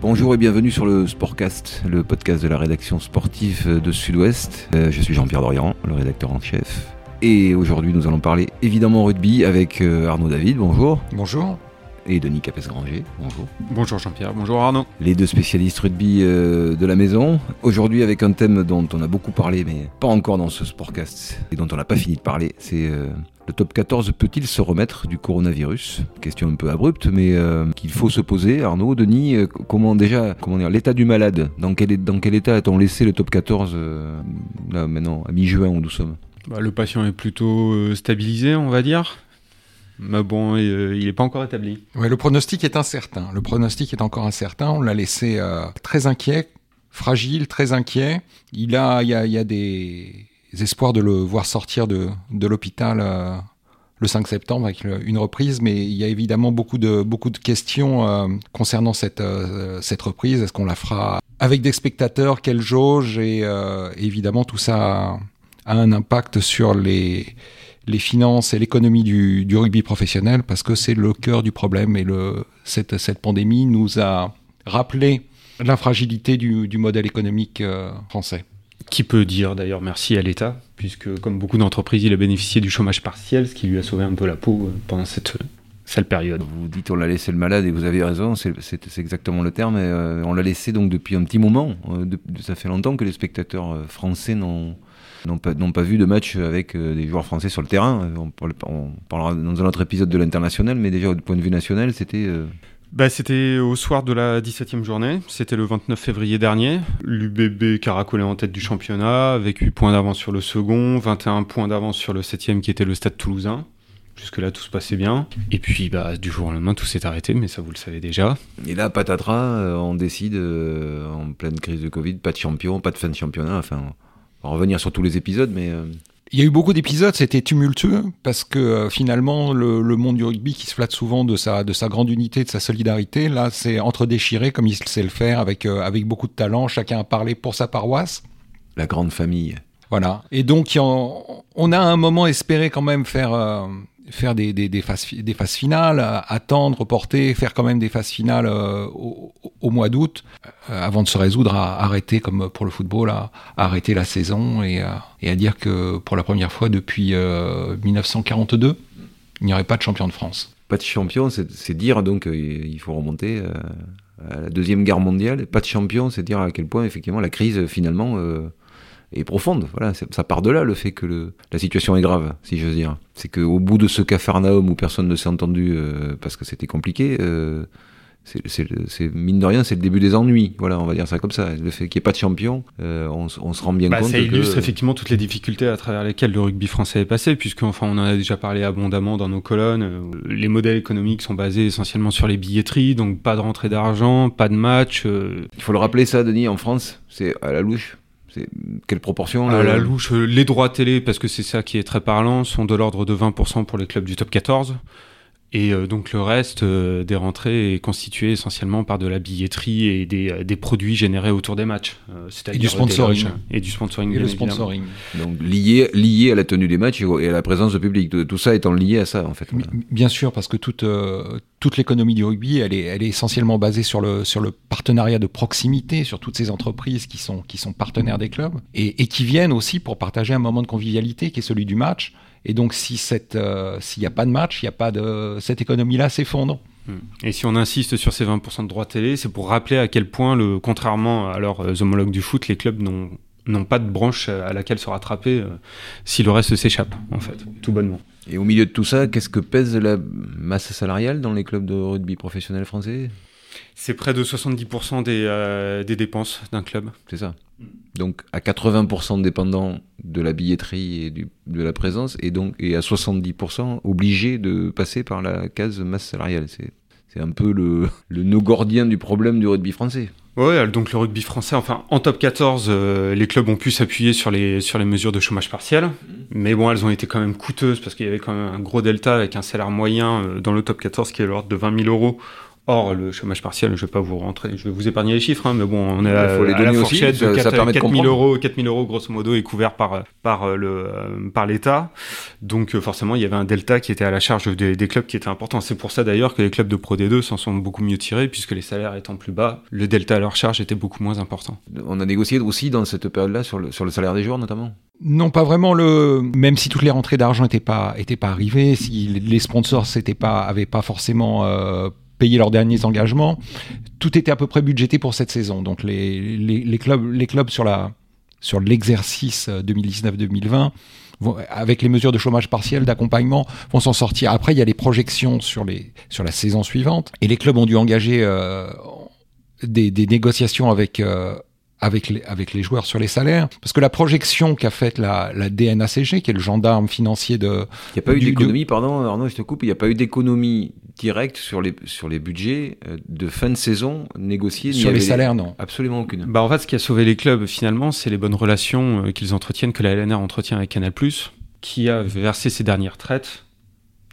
Bonjour et bienvenue sur le Sportcast, le podcast de la rédaction sportive de Sud-Ouest. Euh, je suis Jean-Pierre Dorian, le rédacteur en chef. Et aujourd'hui, nous allons parler évidemment rugby avec euh, Arnaud David. Bonjour. Bonjour. Et Denis Capes-Granger. Bonjour. Bonjour Jean-Pierre. Bonjour Arnaud. Les deux spécialistes rugby euh, de la maison. Aujourd'hui, avec un thème dont on a beaucoup parlé, mais pas encore dans ce Sportcast, et dont on n'a pas fini de parler, c'est le top 14 peut-il se remettre du coronavirus? Question un peu abrupte, mais euh, qu'il faut se poser. Arnaud, Denis, euh, comment déjà, comment dire, l'état du malade Dans quel, dans quel état a-t-on laissé le top 14 euh, là, maintenant, à mi-juin où nous sommes? Bah, Le patient est plutôt stabilisé, on va dire. Mais bon, il n'est pas encore établi. Ouais, le pronostic est incertain. Le pronostic est encore incertain. On l'a laissé très inquiet, fragile, très inquiet. Il a, il y a, des espoirs de le voir sortir de, l'hôpital euh, le 5 septembre avec une reprise, mais il y a évidemment beaucoup de, beaucoup de questions euh, concernant cette, euh, cette reprise. Est-ce qu'on la fera avec des spectateurs? Quelle jauge? Et évidemment, tout ça a, un impact sur les, les finances et l'économie du, du, rugby professionnel parce que c'est le cœur du problème et le, cette, cette pandémie nous a rappelé la fragilité du, du modèle économique français. Qui peut dire d'ailleurs merci à l'État, puisque comme beaucoup d'entreprises, il a bénéficié du chômage partiel, ce qui lui a sauvé un peu la peau euh, pendant cette sale période. Vous dites on l'a laissé le malade et vous avez raison, c'est exactement le terme. Euh, on l'a laissé donc depuis un petit moment. Euh, ça fait longtemps que les spectateurs français n'ont n'ont pas, pas, vu de match avec des joueurs français sur le terrain. On, parlera dans un autre épisode de l'international, mais déjà au point de vue national, c'était bah, C'était au soir de la 17e journée, c'était le 29 février dernier. L'UBB caracolait en tête du championnat, avec 8 points d'avance sur le second, 21 points d'avance sur le 7e qui était le stade toulousain. Jusque-là, tout se passait bien. Et puis, bah, du jour au lendemain, tout s'est arrêté, mais ça, vous le savez déjà. Et là, patatras, euh, on décide, euh, en pleine crise de Covid, pas de champion, pas de fin de championnat. Enfin, on va revenir sur tous les épisodes, mais euh, il y a eu beaucoup d'épisodes, c'était tumultueux parce que euh, finalement le, monde du rugby qui se flatte souvent de sa de sa grande unité, de sa solidarité, là c'est entre déchiré comme il sait le faire avec euh, avec beaucoup de talent, chacun a parlé pour sa paroisse. La grande famille. Voilà. Et donc on a un moment espéré quand même faire euh, faire des, des, phases, des phases finales, attendre, reporter, faire quand même des phases finales euh, au, mois d'août, euh, avant de se résoudre à arrêter, comme pour le football, à, arrêter la saison et, et, à dire que pour la première fois depuis 1942, euh, il n'y aurait pas de champion de France. Pas de champion, c'est dire donc il faut remonter à la Deuxième Guerre mondiale. Pas de champion, c'est dire à quel point effectivement la crise finalement est profonde. Voilà, ça part de là le fait que la situation est grave, si j'ose dire. C'est qu'au bout de ce cafarnaum où personne ne s'est entendu euh, parce que c'était compliqué, euh, c'est mine de rien, c'est le début des ennuis. Voilà, on va dire ça comme ça. Le fait qu'il n'y ait pas de champion, euh, on, se rend bien bah, compte. Ça illustre effectivement toutes les difficultés à travers lesquelles le rugby français est passé, puisque enfin on en a déjà parlé abondamment dans nos colonnes. Les modèles économiques sont basés essentiellement sur les billetteries, donc pas de rentrée d'argent, pas de match. Il faut le rappeler ça, Denis, en France, c'est à la louche. C'est quelle proportion À la louche, les droits télé, parce que c'est ça qui est très parlant, sont de l'ordre de 20% pour les clubs du top 14. Et euh, donc le reste euh, des rentrées est constitué essentiellement par de la billetterie et des, euh, des produits générés autour des matchs. et du sponsoring. Et du sponsoring. Et le sponsoring. Donc lié, lié à la tenue des matchs et à la présence de public. Tout ça étant lié à ça en fait. Bien sûr, parce que toute, toute l'économie du rugby, elle est, elle est essentiellement basée sur le, sur le partenariat de proximité, sur toutes ces entreprises qui sont, qui sont partenaires des clubs et, et qui viennent aussi pour partager un moment de convivialité qui est celui du match. Et donc, si euh, s'il n'y a pas de match, il y a pas de cette économie-là s'effondre. Hmm. Et si on insiste sur ces 20% de droits télé, c'est pour rappeler à quel point, le, contrairement à leurs euh, homologues du foot, les clubs n'ont pas de branche à laquelle se rattraper euh, si le reste s'échappe, en fait, tout bonnement. Et au milieu de tout ça, qu'est-ce que pèse la masse salariale dans les clubs de rugby professionnels français? C'est près de 70% des, des dépenses d'un club. C'est ça. Donc à 80% dépendant de la billetterie et du, de la présence, et donc et à 70% obligé de passer par la case masse salariale. C'est c'est un peu le, le nœud gordien du problème du rugby français. Ouais, donc le rugby français, enfin en top 14, euh, les clubs ont pu s'appuyer sur les, sur les mesures de chômage partiel, mais bon, elles ont été quand même coûteuses parce qu'il y avait quand même un gros delta avec un salaire moyen euh, dans le top 14 qui est de l'ordre de 20 000 euros Or, le chômage partiel, je vais pas vous rentrer, je vais vous épargner les chiffres, hein, mais bon, on est à, faut les à donner la aussi, fourchette ça- de ça 4, permet de 000 comprendre. euros, 4 000 euros grosso modo est couvert par par euh, le euh, par l'État. Donc euh, forcément, il y avait un delta qui était à la charge des, des clubs qui était important. C'est pour ça d'ailleurs que les clubs de Pro D2 s'en sont beaucoup mieux tirés puisque les salaires étant plus bas, le delta à leur charge était beaucoup moins important. On a négocié aussi dans cette période-là sur le, sur le salaire des joueurs notamment? Non, pas vraiment. Le même si toutes les rentrées d'argent n'étaient pas étaient pas arrivées, si les sponsors s'étaient pas avaient pas forcément euh, payé leurs derniers engagements, tout était à peu près budgété pour cette saison. Donc les, les, clubs les clubs sur la sur l'exercice euh, 2019-2020 vont- avec les mesures de chômage partiel, d'accompagnement, vont s'en sortir. Après, il y a les projections sur les sur la saison suivante, et les clubs ont dû engager euh, des, des négociations avec euh, avec les, avec les joueurs sur les salaires, parce que la projection qu'a faite la, la DNACG, qui est le gendarme financier de... Il n'y a pas eu d'économie, pardon Arnaud, je te coupe, il n'y a pas eu d'économie directe sur les, sur les budgets euh, de fin de saison négociés. Sur les salaires, non. Absolument aucune. Bah en fait, ce qui a sauvé les clubs finalement, c'est les bonnes relations euh, qu'ils entretiennent, que la LNR entretient avec Canal+, qui a versé ses dernières traites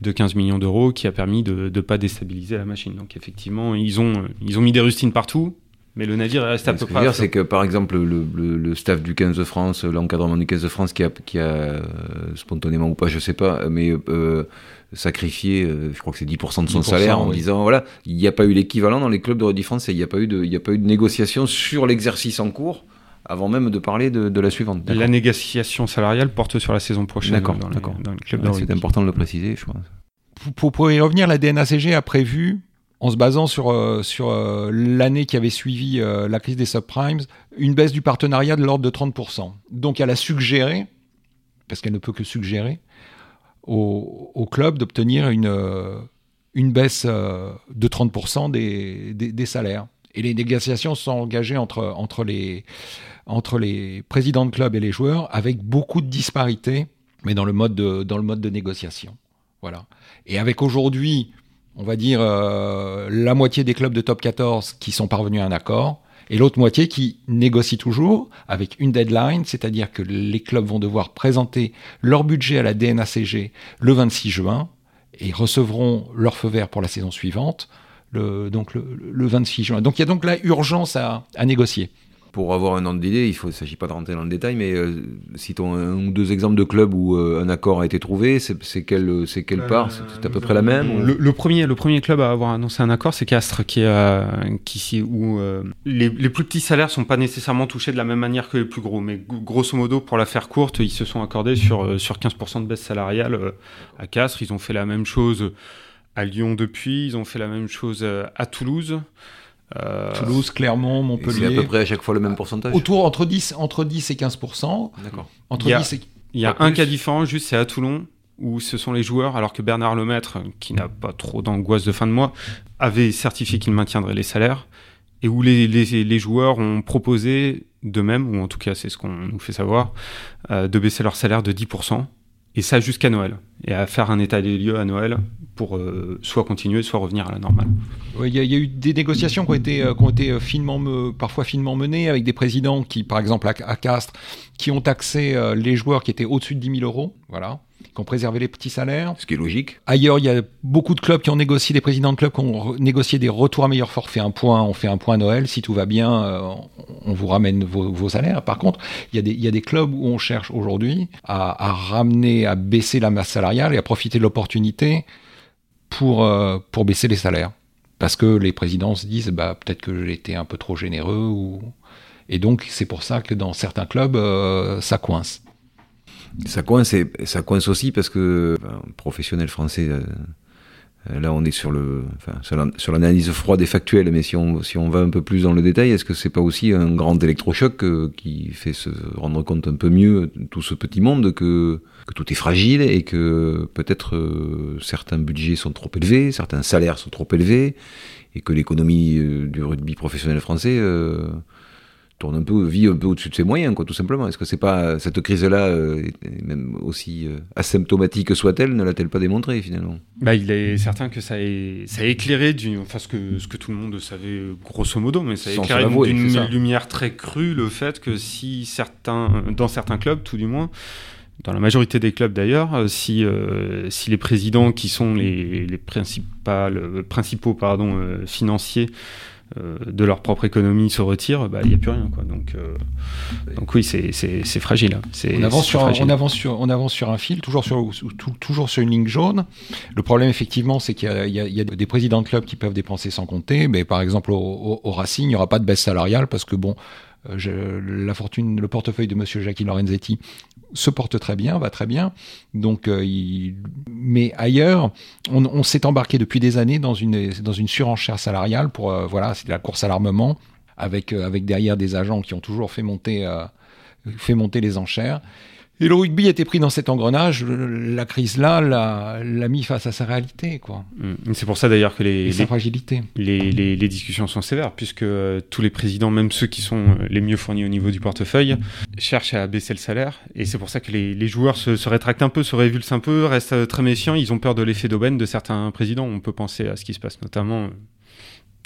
de 15 millions d'euros, qui a permis de ne pas déstabiliser la machine. Donc effectivement, ils ont, euh, ils ont mis des rustines partout, mais le navire est resté à Ce peu que je veux près... dire, c'est que par exemple, le, le- le staff du 15 de France, l'encadrement du 15 de France qui a, qui a euh, spontanément ou pas, je sais pas, mais euh, sacrifié, euh, je crois que c'est 10% de son 10%, salaire en oui. disant voilà, il n'y a pas eu l'équivalent dans les clubs de rugby français, il n'y a, pas eu de- il y a pas eu de négociation sur l'exercice en cours avant même de parler de, de la suivante. La négociation salariale porte sur la saison prochaine D'accord, d'accord. Ouais, c'est important de le préciser, je crois. Pour, pour- pour y revenir, la DNACG a prévu, en se basant sur, euh, sur euh, l'année qui avait suivi euh, la crise des subprimes, une baisse du partenariat de l'ordre de 30%. Donc elle a suggéré, parce qu'elle ne peut que suggérer, au, club d'obtenir une, une baisse de 30% des, des, des salaires. Et les négociations sont engagées entre, entre, les, entre les présidents de club et les joueurs, avec beaucoup de disparités, mais dans le mode de, dans le mode de négociation. Voilà. Et avec aujourd'hui, on va dire, euh, la moitié des clubs de top 14 qui sont parvenus à un accord, et l'autre moitié qui négocie toujours avec une deadline, c'est-à-dire que les clubs vont devoir présenter leur budget à la DNACG le 26 juin et recevront leur feu vert pour la saison suivante, le, donc le, le 26 juin. Donc il y a donc là urgence à négocier. Pour avoir un ordre d'idée, il ne s'agit pas de rentrer dans le détail, mais euh, citons un ou deux exemples de clubs où euh, un accord a été trouvé. C'est quelle, c'est quelle part? C'est à peu près la même ou- Le, premier, le premier club à avoir annoncé un accord, c'est Castres, qui, est, euh, qui où euh, les, les plus petits salaires sont pas nécessairement touchés de la même manière que les plus gros. Mais grosso modo, pour la faire courte, ils se sont accordés sur, euh, sur 15% de baisse salariale euh, à Castres. Ils ont fait la même chose à Lyon depuis. Ils ont fait la même chose euh, à Toulouse. Euh, Toulouse, Clermont, Et C'est à Montpellier. peu près à chaque fois le même pourcentage Autour entre 10, entre 10 et 15% D'accord. Entre Il y a- 10 et Il y a un plus. cas différent, juste c'est à Toulon, où ce sont les joueurs, alors que Bernard Lemaître, qui n'a pas trop d'angoisse de fin de mois, avait certifié qu'il maintiendrait les salaires, et où les, les, les joueurs ont proposé de même, ou en tout cas c'est ce qu'on nous fait savoir, euh, de baisser leur salaire de 10%, et ça jusqu'à Noël, et à faire un état des lieux à Noël pour euh, soit continuer, soit revenir à la normale. Il y, a- eu des négociations qui ont été, euh, euh, finement, me- parfois finement menées avec des présidents qui, par exemple à, Castres, qui ont taxé les joueurs qui étaient au-dessus de 10 000 euros, voilà, qui ont préservé les petits salaires. Ce qui est logique. Ailleurs, il y a beaucoup de clubs qui ont négocié, des présidents de clubs qui ont négocié des retours à meilleur forfait. Un point, on fait un point Noël, si tout va bien, euh, on- on vous ramène vos, vos salaires. Par contre, il y, a des, il y a des clubs où on cherche aujourd'hui à, à ramener, à baisser la masse salariale et à profiter de l'opportunité pour, euh, pour baisser les salaires. Parce que les présidents se disent, bah, peut-être que j'ai été un peu trop généreux. Ou... Et donc, c'est pour ça que dans certains clubs, euh, ça coince. Ça coince, ça coince aussi parce que professionnel français, euh, là on est sur l'analyse froide et factuelle, mais si on, va un peu plus dans le détail, est-ce que c'est pas aussi un grand électrochoc euh, qui fait se rendre compte un peu mieux tout ce petit monde que, tout est fragile et que peut-être euh, certains budgets sont trop élevés, certains salaires sont trop élevés et que l'économie euh, du rugby professionnel français tourne un peu, vit un peu au-dessus de ses moyens, quoi, tout simplement. Est-ce que c'est pas cette crise-là, euh, même aussi euh, asymptomatique soit-elle, ne l'a-t-elle pas démontré finalement? Bah, il est certain que ça, est, ça a éclairé, enfin ce que, ce que tout le monde savait grosso modo, mais ça a Sans éclairé d'une lumière très crue le fait que si certains, dans certains clubs tout du moins, dans la majorité des clubs d'ailleurs, si, si les présidents qui sont les, les principaux pardon, financiers euh, de leur propre économie se retirent, bah, il n'y a plus rien. Quoi. Donc, euh, donc oui, c'est fragile. Hein. On avance, sur, on, avance sur, on avance sur un fil, toujours sur, toujours sur une ligne jaune. Le problème, effectivement, c'est qu'il y, y, a des présidents de clubs qui peuvent dépenser sans compter. Mais par exemple, au, au Racing, il n'y aura pas de baisse salariale parce que, bon, euh, la fortune, le portefeuille de Monsieur Jackie Lorenzetti se porte très bien, va très bien. Donc, euh, mais ailleurs, on, s'est embarqué depuis des années dans une dans une surenchère salariale pour euh, voilà, c'est la course à l'armement avec avec derrière des agents qui ont toujours fait monter fait monter les enchères. Et le rugby était pris dans cet engrenage. La crise là l'a mis face à sa réalité, quoi. Mm. C'est pour ça d'ailleurs que les, sa fragilité. Les, les, discussions sont sévères puisque euh, tous les présidents, même ceux qui sont euh, les mieux fournis au niveau du portefeuille, cherchent à baisser le salaire. Et c'est pour ça que les, joueurs se, se, rétractent un peu, se révulsent un peu, restent euh, très méfiants. Ils ont peur de l'effet d'aubaine de certains présidents. On peut penser à ce qui se passe notamment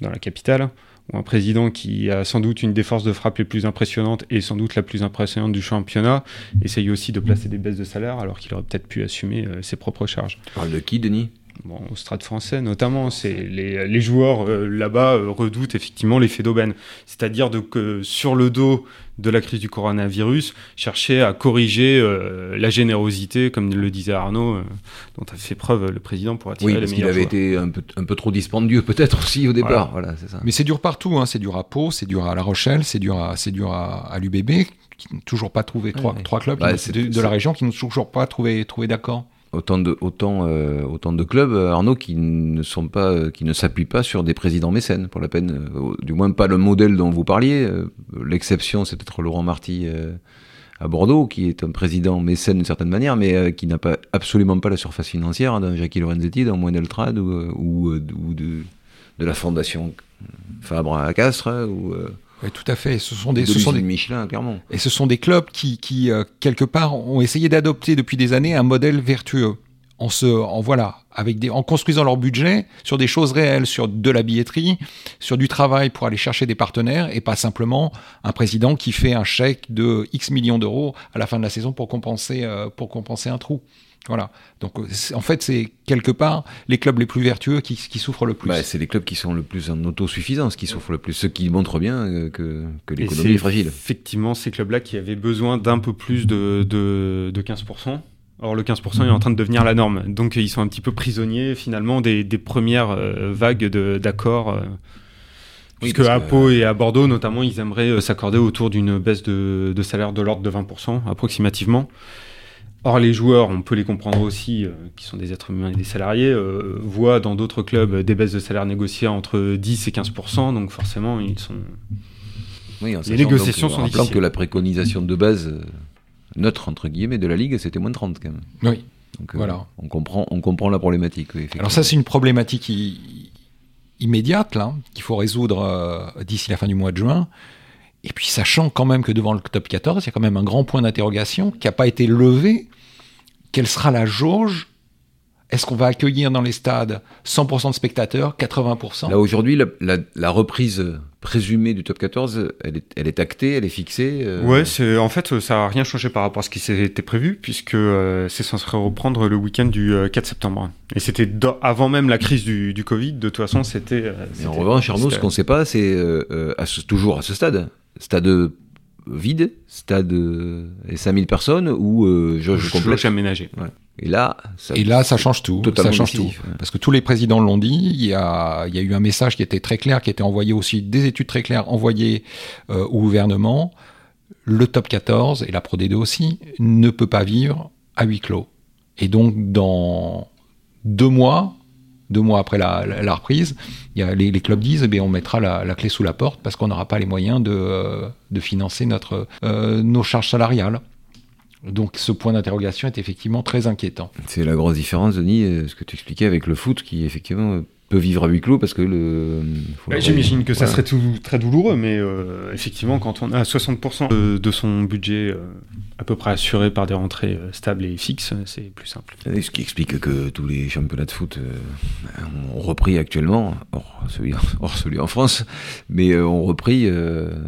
dans la capitale un président qui a sans doute une des forces de frappe les plus impressionnantes et sans doute la plus impressionnante du championnat, essaye aussi de placer des baisses de salaire alors qu'il aurait peut-être pu assumer euh, ses propres charges. Tu parles de qui, Denis? Bon, au Stade français notamment, c'est les, les, joueurs euh, là-bas euh, redoutent effectivement l'effet d'aubaine, c'est-à-dire que sur le dos de la crise du coronavirus, chercher à corriger euh, la générosité, comme le disait Arnaud, dont a fait preuve le président pour attirer oui, parce qu'il avait été un peu, un peu trop dispendieux peut-être aussi au départ. Voilà. c'est ça. Mais c'est dur partout, hein. c'est dur à Pau, c'est dur à La Rochelle, c'est dur à, c'est dur à, à l'UBB, qui n'ont toujours pas trouvé trois, trois clubs bah, de, de, la région qui n'ont toujours pas trouvé, trouvé d'accord autant de autant euh, autant de clubs euh, Arnaud qui ne sont pas euh, qui ne s'appuient pas sur des présidents mécènes pour la peine du moins pas le modèle dont vous parliez. L'exception c'est peut-être Laurent Marty à Bordeaux qui est un président mécène d'une certaine manière mais qui n'a pas absolument pas la surface financière d'un Jackie Lorenzetti d'un Moine Eltrad ou, ou, de, de, la fondation Fabre à Castres ou oui, tout à fait. Ce sont des, ce sont des Michelin, clairement. Et ce sont des clubs qui, qui euh, quelque part, ont essayé d'adopter depuis des années un modèle vertueux. En se, en voilà, avec des, en construisant leur budget sur des choses réelles, sur de la billetterie, sur du travail pour aller chercher des partenaires et pas simplement un président qui fait un chèque de X millions d'euros à la fin de la saison pour compenser, euh, pour compenser un trou. Voilà. Donc, en fait, c'est quelque part les clubs les plus vertueux qui, souffrent le plus. Bah, c'est les clubs qui sont le plus en autosuffisance qui souffrent le plus, ceux qui montrent bien euh, que, que l'économie est, fragile. Effectivement, ces clubs-là qui avaient besoin d'un peu plus de, de, de 15%. Or, le 15% est en train de devenir la norme. Donc, ils sont un petit peu prisonniers, finalement, des, des premières euh, vagues d'accords. Euh, puisque à Pau et à Bordeaux, notamment, ils aimeraient s'accorder autour d'une baisse de, de salaire de l'ordre de 20%, approximativement. Or, les joueurs, on peut les comprendre aussi, euh, qui sont des êtres humains et des salariés, euh, voient dans d'autres clubs des baisses de salaire négociées entre 10 et 15% donc forcément, ils sont. Oui, les négociations sont difficiles. que la préconisation de base, euh, neutre entre guillemets, de la Ligue, c'était moins de 30 quand même. Oui. Donc, voilà. on, comprend, on comprend la problématique. Alors, ça, c'est une problématique immédiate, là, qu'il faut résoudre d'ici la fin du mois de juin. Et puis sachant quand même que devant le top 14, il y a quand même un grand point d'interrogation qui n'a pas été levé. Quelle sera la jauge? Est-ce qu'on va accueillir dans les stades 100% de spectateurs, 80% Là aujourd'hui, la, reprise présumée du top 14, elle est, elle est actée, elle est fixée euh... Ouais, c'est, en fait, ça n'a rien changé par rapport à ce qui s'était prévu, puisque euh, c'est censé reprendre le week-end du 4 euh, septembre. Et c'était avant même la crise du, du Covid, de toute façon, c'était... Euh, en revanche, Arnaud, ce qu'on ne sait pas, c'est toujours à ce stade, stade vide, stade et 5000 personnes ou euh, jauge complète aménagée. Et là, ça, et là, ça change tout. Ça change tout. Parce que tous les présidents l'ont dit. Il y, a, il y a eu un message qui était très clair, qui était envoyé aussi, des études très claires envoyées euh, au gouvernement. Le top 14 et la Pro D2 aussi ne peut pas vivre à huis clos. Et donc, dans deux mois, deux mois après la, reprise, il y a, les, clubs disent eh on mettra la, clé sous la porte parce qu'on n'aura pas les moyens de, euh, financer euh, nos charges salariales. Donc ce point d'interrogation est effectivement très inquiétant. C'est la grosse différence, Denis, euh, ce que tu expliquais avec le foot, qui effectivement peut vivre à huis clos parce que le. J'imagine que ça serait tout, très douloureux, mais euh, effectivement, quand on a 60% de, son budget euh, à peu près assuré par des rentrées euh, stables et fixes, c'est plus simple. ce qui explique que tous les championnats de foot ont repris actuellement, hors celui, hors celui en France, mais ont repris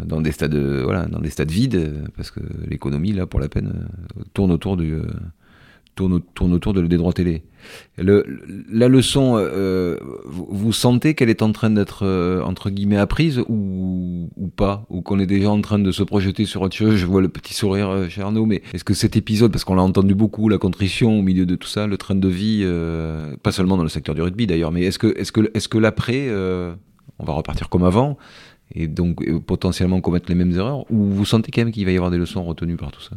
dans des stades, voilà, dans des stades vides parce que l'économie là, pour la peine, tourne autour du tourne, tourne autour de, des droits télé. La leçon, euh, vous, sentez qu'elle est en train d'être euh, entre guillemets apprise ou, ou pas Ou qu'on est déjà en train de se projeter sur autre chose Je vois le petit sourire euh, chez Arnaud, mais est-ce que cet épisode, parce qu'on l'a entendu beaucoup, la contrition au milieu de tout ça, le train de vie, euh, pas seulement dans le secteur du rugby d'ailleurs, mais est-ce que, est-ce que, est-ce que l'après, on va repartir comme avant et donc potentiellement commettre les mêmes erreurs Ou vous sentez quand même qu'il va y avoir des leçons retenues par tout ça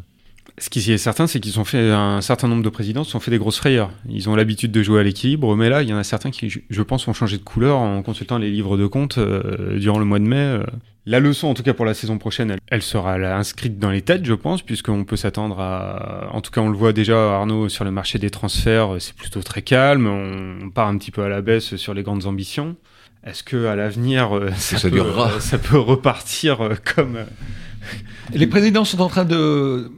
ce qui est certain, c'est qu'ils ont fait un certain nombre de présidents se sont fait des grosses frayeurs. Ils ont l'habitude de jouer à l'équilibre, mais là, il y en a certains qui, je pense, ont changé de couleur en consultant les livres de compte euh, durant le mois de mai. Euh. La leçon, en tout cas pour la saison prochaine, elle, sera inscrite dans les têtes, je pense, puisqu'on peut s'attendre à. En tout cas, on le voit déjà, Arnaud, sur le marché des transferts, c'est plutôt très calme. On, part un petit peu à la baisse sur les grandes ambitions. Est-ce que à l'avenir, euh, ça, ça, ça, peut repartir comme Les présidents sont en train de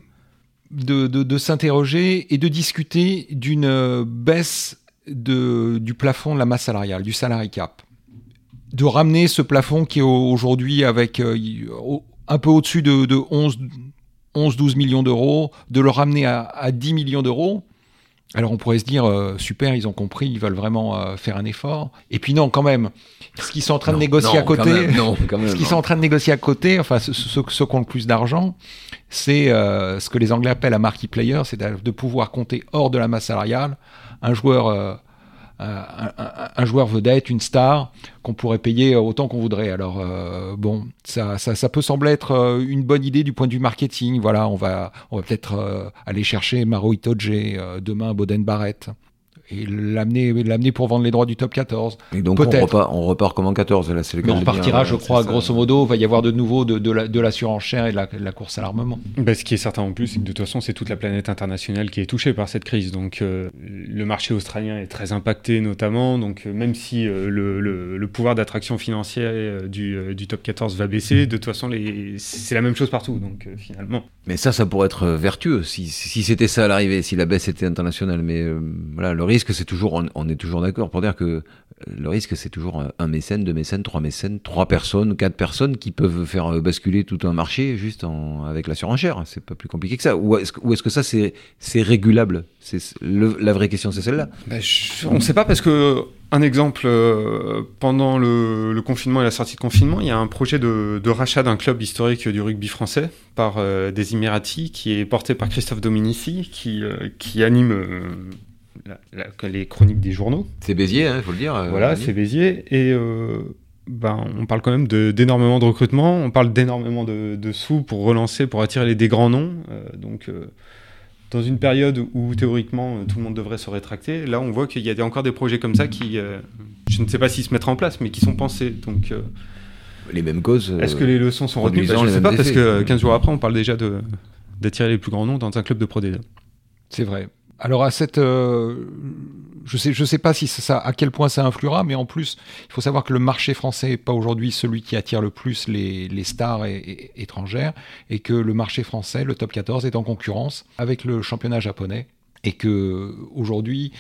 de, s'interroger et de discuter d'une euh, baisse de, du plafond de la masse salariale, du salary cap. De ramener ce plafond qui est aujourd'hui avec euh, un peu au-dessus de, 11-12 millions d'euros, de le ramener à, 10 millions d'euros. Alors on pourrait se dire, euh, super, ils ont compris, ils veulent vraiment faire un effort. Et puis non, quand même, ce qu'ils sont en train de négocier à côté, ce qu'ils sont en train de négocier à côté, enfin ceux, ceux qui ont le plus d'argent, c'est euh, ce que les Anglais appellent un marquee player, c'est de pouvoir compter hors de la masse salariale un joueur, euh, un, joueur vedette, une star qu'on pourrait payer autant qu'on voudrait. Alors euh, bon, ça, peut sembler être une bonne idée du point de vue marketing. Voilà, on va, on va peut-être aller chercher Maro Itoje demain, Boden Barrett et l'amener l'amener pour vendre les droits du top 14. Et donc on repart, on repart comme en 14 là, c'est le on repartira, je crois, grosso modo, il va y avoir de nouveau de, de, la, de la surenchère et de la, course à l'armement. Bah, ce qui est certain en plus, c'est que de toute façon, c'est toute la planète internationale qui est touchée par cette crise. Donc euh, le marché australien est très impacté notamment. Donc euh, même si euh, le, le, pouvoir d'attraction financière du, du, top 14 va baisser, de toute façon, c'est la même chose partout. Donc finalement. Mais ça, ça pourrait être vertueux si, si c'était ça à l'arrivée, si la baisse était internationale. Mais voilà, le risque c'est toujours, on, est toujours d'accord pour dire que euh, le risque, c'est toujours un mécène, deux mécènes, trois mécènes, trois personnes, quatre personnes qui peuvent faire euh, basculer tout un marché juste avec la surenchère. C'est pas plus compliqué que ça. Ou est-ce, est que ça, c'est, régulable? C'est La vraie question, c'est celle-là. Ben, on ne sait pas parce que un exemple, euh, pendant le, confinement et la sortie de confinement, il y a un projet de, rachat d'un club historique du rugby français par des Émiratis qui est porté par Christophe Dominici, qui anime les chroniques des journaux. C'est Béziers, il hein, faut le dire. Euh, voilà, c'est Béziers. Et euh, ben, on parle quand même d'énormément de, recrutement, on parle d'énormément de, sous pour relancer, pour attirer des grands noms. Euh, donc, dans une période où théoriquement tout le monde devrait se rétracter, là on voit qu'il y a encore des projets comme ça qui, je ne sais pas s'ils se mettent en place, mais qui sont pensés. Donc, les mêmes causes. Est-ce que les leçons sont retenues? Ben, Je ne sais pas, parce que 15 jours après, on parle déjà d'attirer les plus grands noms dans un club de Pro C'est vrai. Alors à cette, euh, je sais, je sais pas si ça, à quel point ça influera, mais en plus, il faut savoir que le marché français n'est pas aujourd'hui celui qui attire le plus les, stars étrangères, et que le marché français, le top 14, est en concurrence avec le championnat japonais, et que aujourd'hui,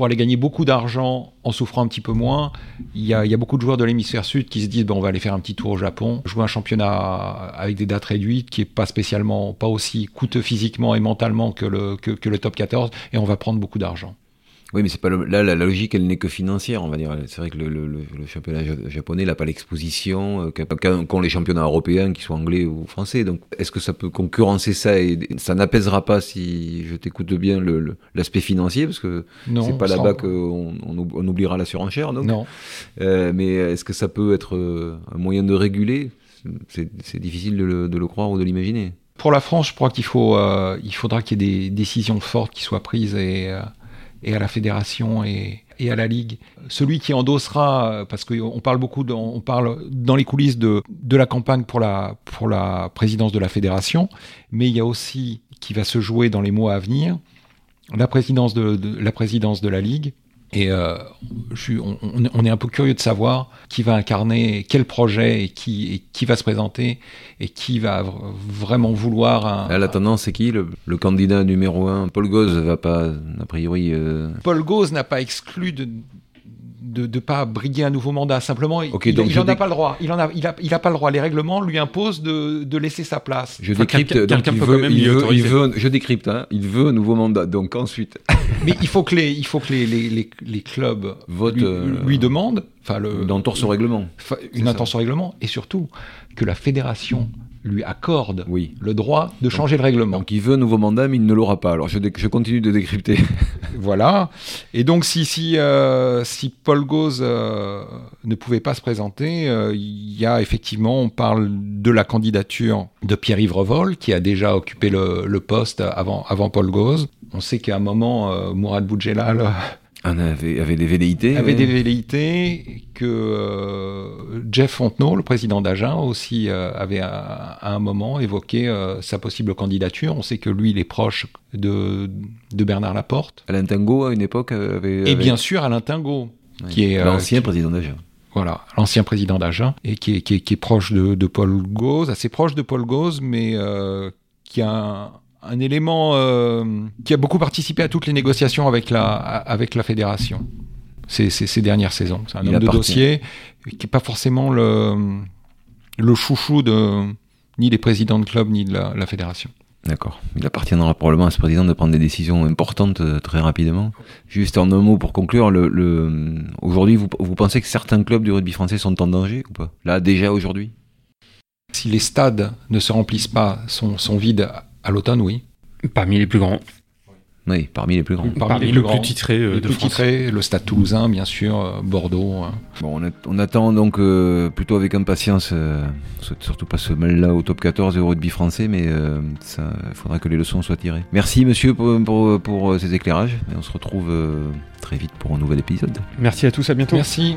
pour aller gagner beaucoup d'argent en souffrant un petit peu moins. Il y a, beaucoup de joueurs de l'hémisphère sud qui se disent bon, on va aller faire un petit tour au Japon, jouer un championnat avec des dates réduites qui est pas spécialement, pas aussi coûteux physiquement et mentalement que le, que le top 14 et on va prendre beaucoup d'argent. Oui, mais c'est pas là la, logique, elle n'est que financière, on va dire. C'est vrai que le, le, le championnat japonais n'a pas l'exposition euh, qu'ont les championnats européens, qu'ils soient anglais ou français. Donc, est-ce que ça peut concurrencer ça et ça n'apaisera pas si je t'écoute bien l'aspect financier, parce que c'est pas là-bas qu'on on, oubliera la surenchère. Donc. Non. Euh, mais est-ce que ça peut être euh, un moyen de réguler? C'est difficile de le, de le, croire ou de l'imaginer. Pour la France, je crois qu'il faut, euh, il faudra qu'il y ait des décisions fortes qui soient prises et et à la fédération et, à la ligue. Celui qui endossera, parce qu'on parle beaucoup, on parle dans les coulisses de, la campagne pour la, présidence de la fédération, mais il y a aussi qui va se jouer dans les mois à venir la la présidence de la ligue Et euh, je suis, on, on, est un peu curieux de savoir qui va incarner quel projet et qui, et qui va se présenter et qui va vraiment vouloir. Un, Là, la tendance, c'est qui le, le, candidat numéro un? Paul Gauze va pas, a priori. Euh... Paul Gauze n'a pas exclu de, de ne pas briguer un nouveau mandat. Simplement, okay, il n'en a pas le droit. Il n'a il a, il a pas le droit. Les règlements lui imposent de, de laisser sa place. Je décrypte. donc il veut, il veut, il veut, je décrypte. Hein, il veut un nouveau mandat. Donc ensuite. Mais il faut que les, il faut que les, les, les, les clubs votent, lui, euh, lui demandent. Enfin, le, une entorse au règlement. Une entorse au règlement. Et surtout, que la fédération lui accorde oui. le droit de changer donc, le règlement. Donc il veut un nouveau mandat, mais il ne l'aura pas. Alors je, je, continue de décrypter. voilà. Et donc si, si, euh, si Paul Gauze euh, ne pouvait pas se présenter, euh, il y a effectivement, on parle de la candidature de Pierre-Yves Revol, qui a déjà occupé le, le, poste avant, avant Paul Gauze. On sait qu'à un moment, Mourad Boudjelal avait, avait, des velléités. Avait des velléités que euh, Jeff Fontenot, le président d'Agen, aussi euh, avait à, à, un moment évoqué euh, sa possible candidature. On sait que lui, il est proche de, de Bernard Laporte. Alain Tingot, à une époque, avait. Et bien sûr, Alain Tingot, oui. qui est. L'ancien président d'Agen. Voilà, l'ancien président d'Agen, et qui est, qui, est, qui est, proche de, de Paul Gauze, assez proche de Paul Gauze, mais qui a un, un élément euh, qui a beaucoup participé à toutes les négociations avec la, avec la fédération ces, ces, ces dernières saisons. C'est un homme de dossier qui n'est pas forcément le, le chouchou de ni des présidents de club ni de la, la fédération. D'accord. Il appartiendra probablement à ce président de prendre des décisions importantes euh, très rapidement. Juste en un mot pour conclure, le, le... aujourd'hui, vous, vous pensez que certains clubs du rugby français sont en danger ou pas? Là, déjà aujourd'hui? Si les stades ne se remplissent pas, sont, sont vides à l'automne, oui. Parmi les plus grands. Oui, parmi les plus grands. Parmi, parmi les le plus titré euh, le de plus France. titré, le Stade Toulousain, bien sûr, euh, Bordeaux. hein. Bon, on, attend donc euh, plutôt avec impatience, euh, surtout pas ce mal-là au top 14 au rugby français, mais euh, il faudra que les leçons soient tirées. Merci monsieur pour, pour, pour ces éclairages, et on se retrouve euh, très vite pour un nouvel épisode. Merci à tous, à bientôt. Merci.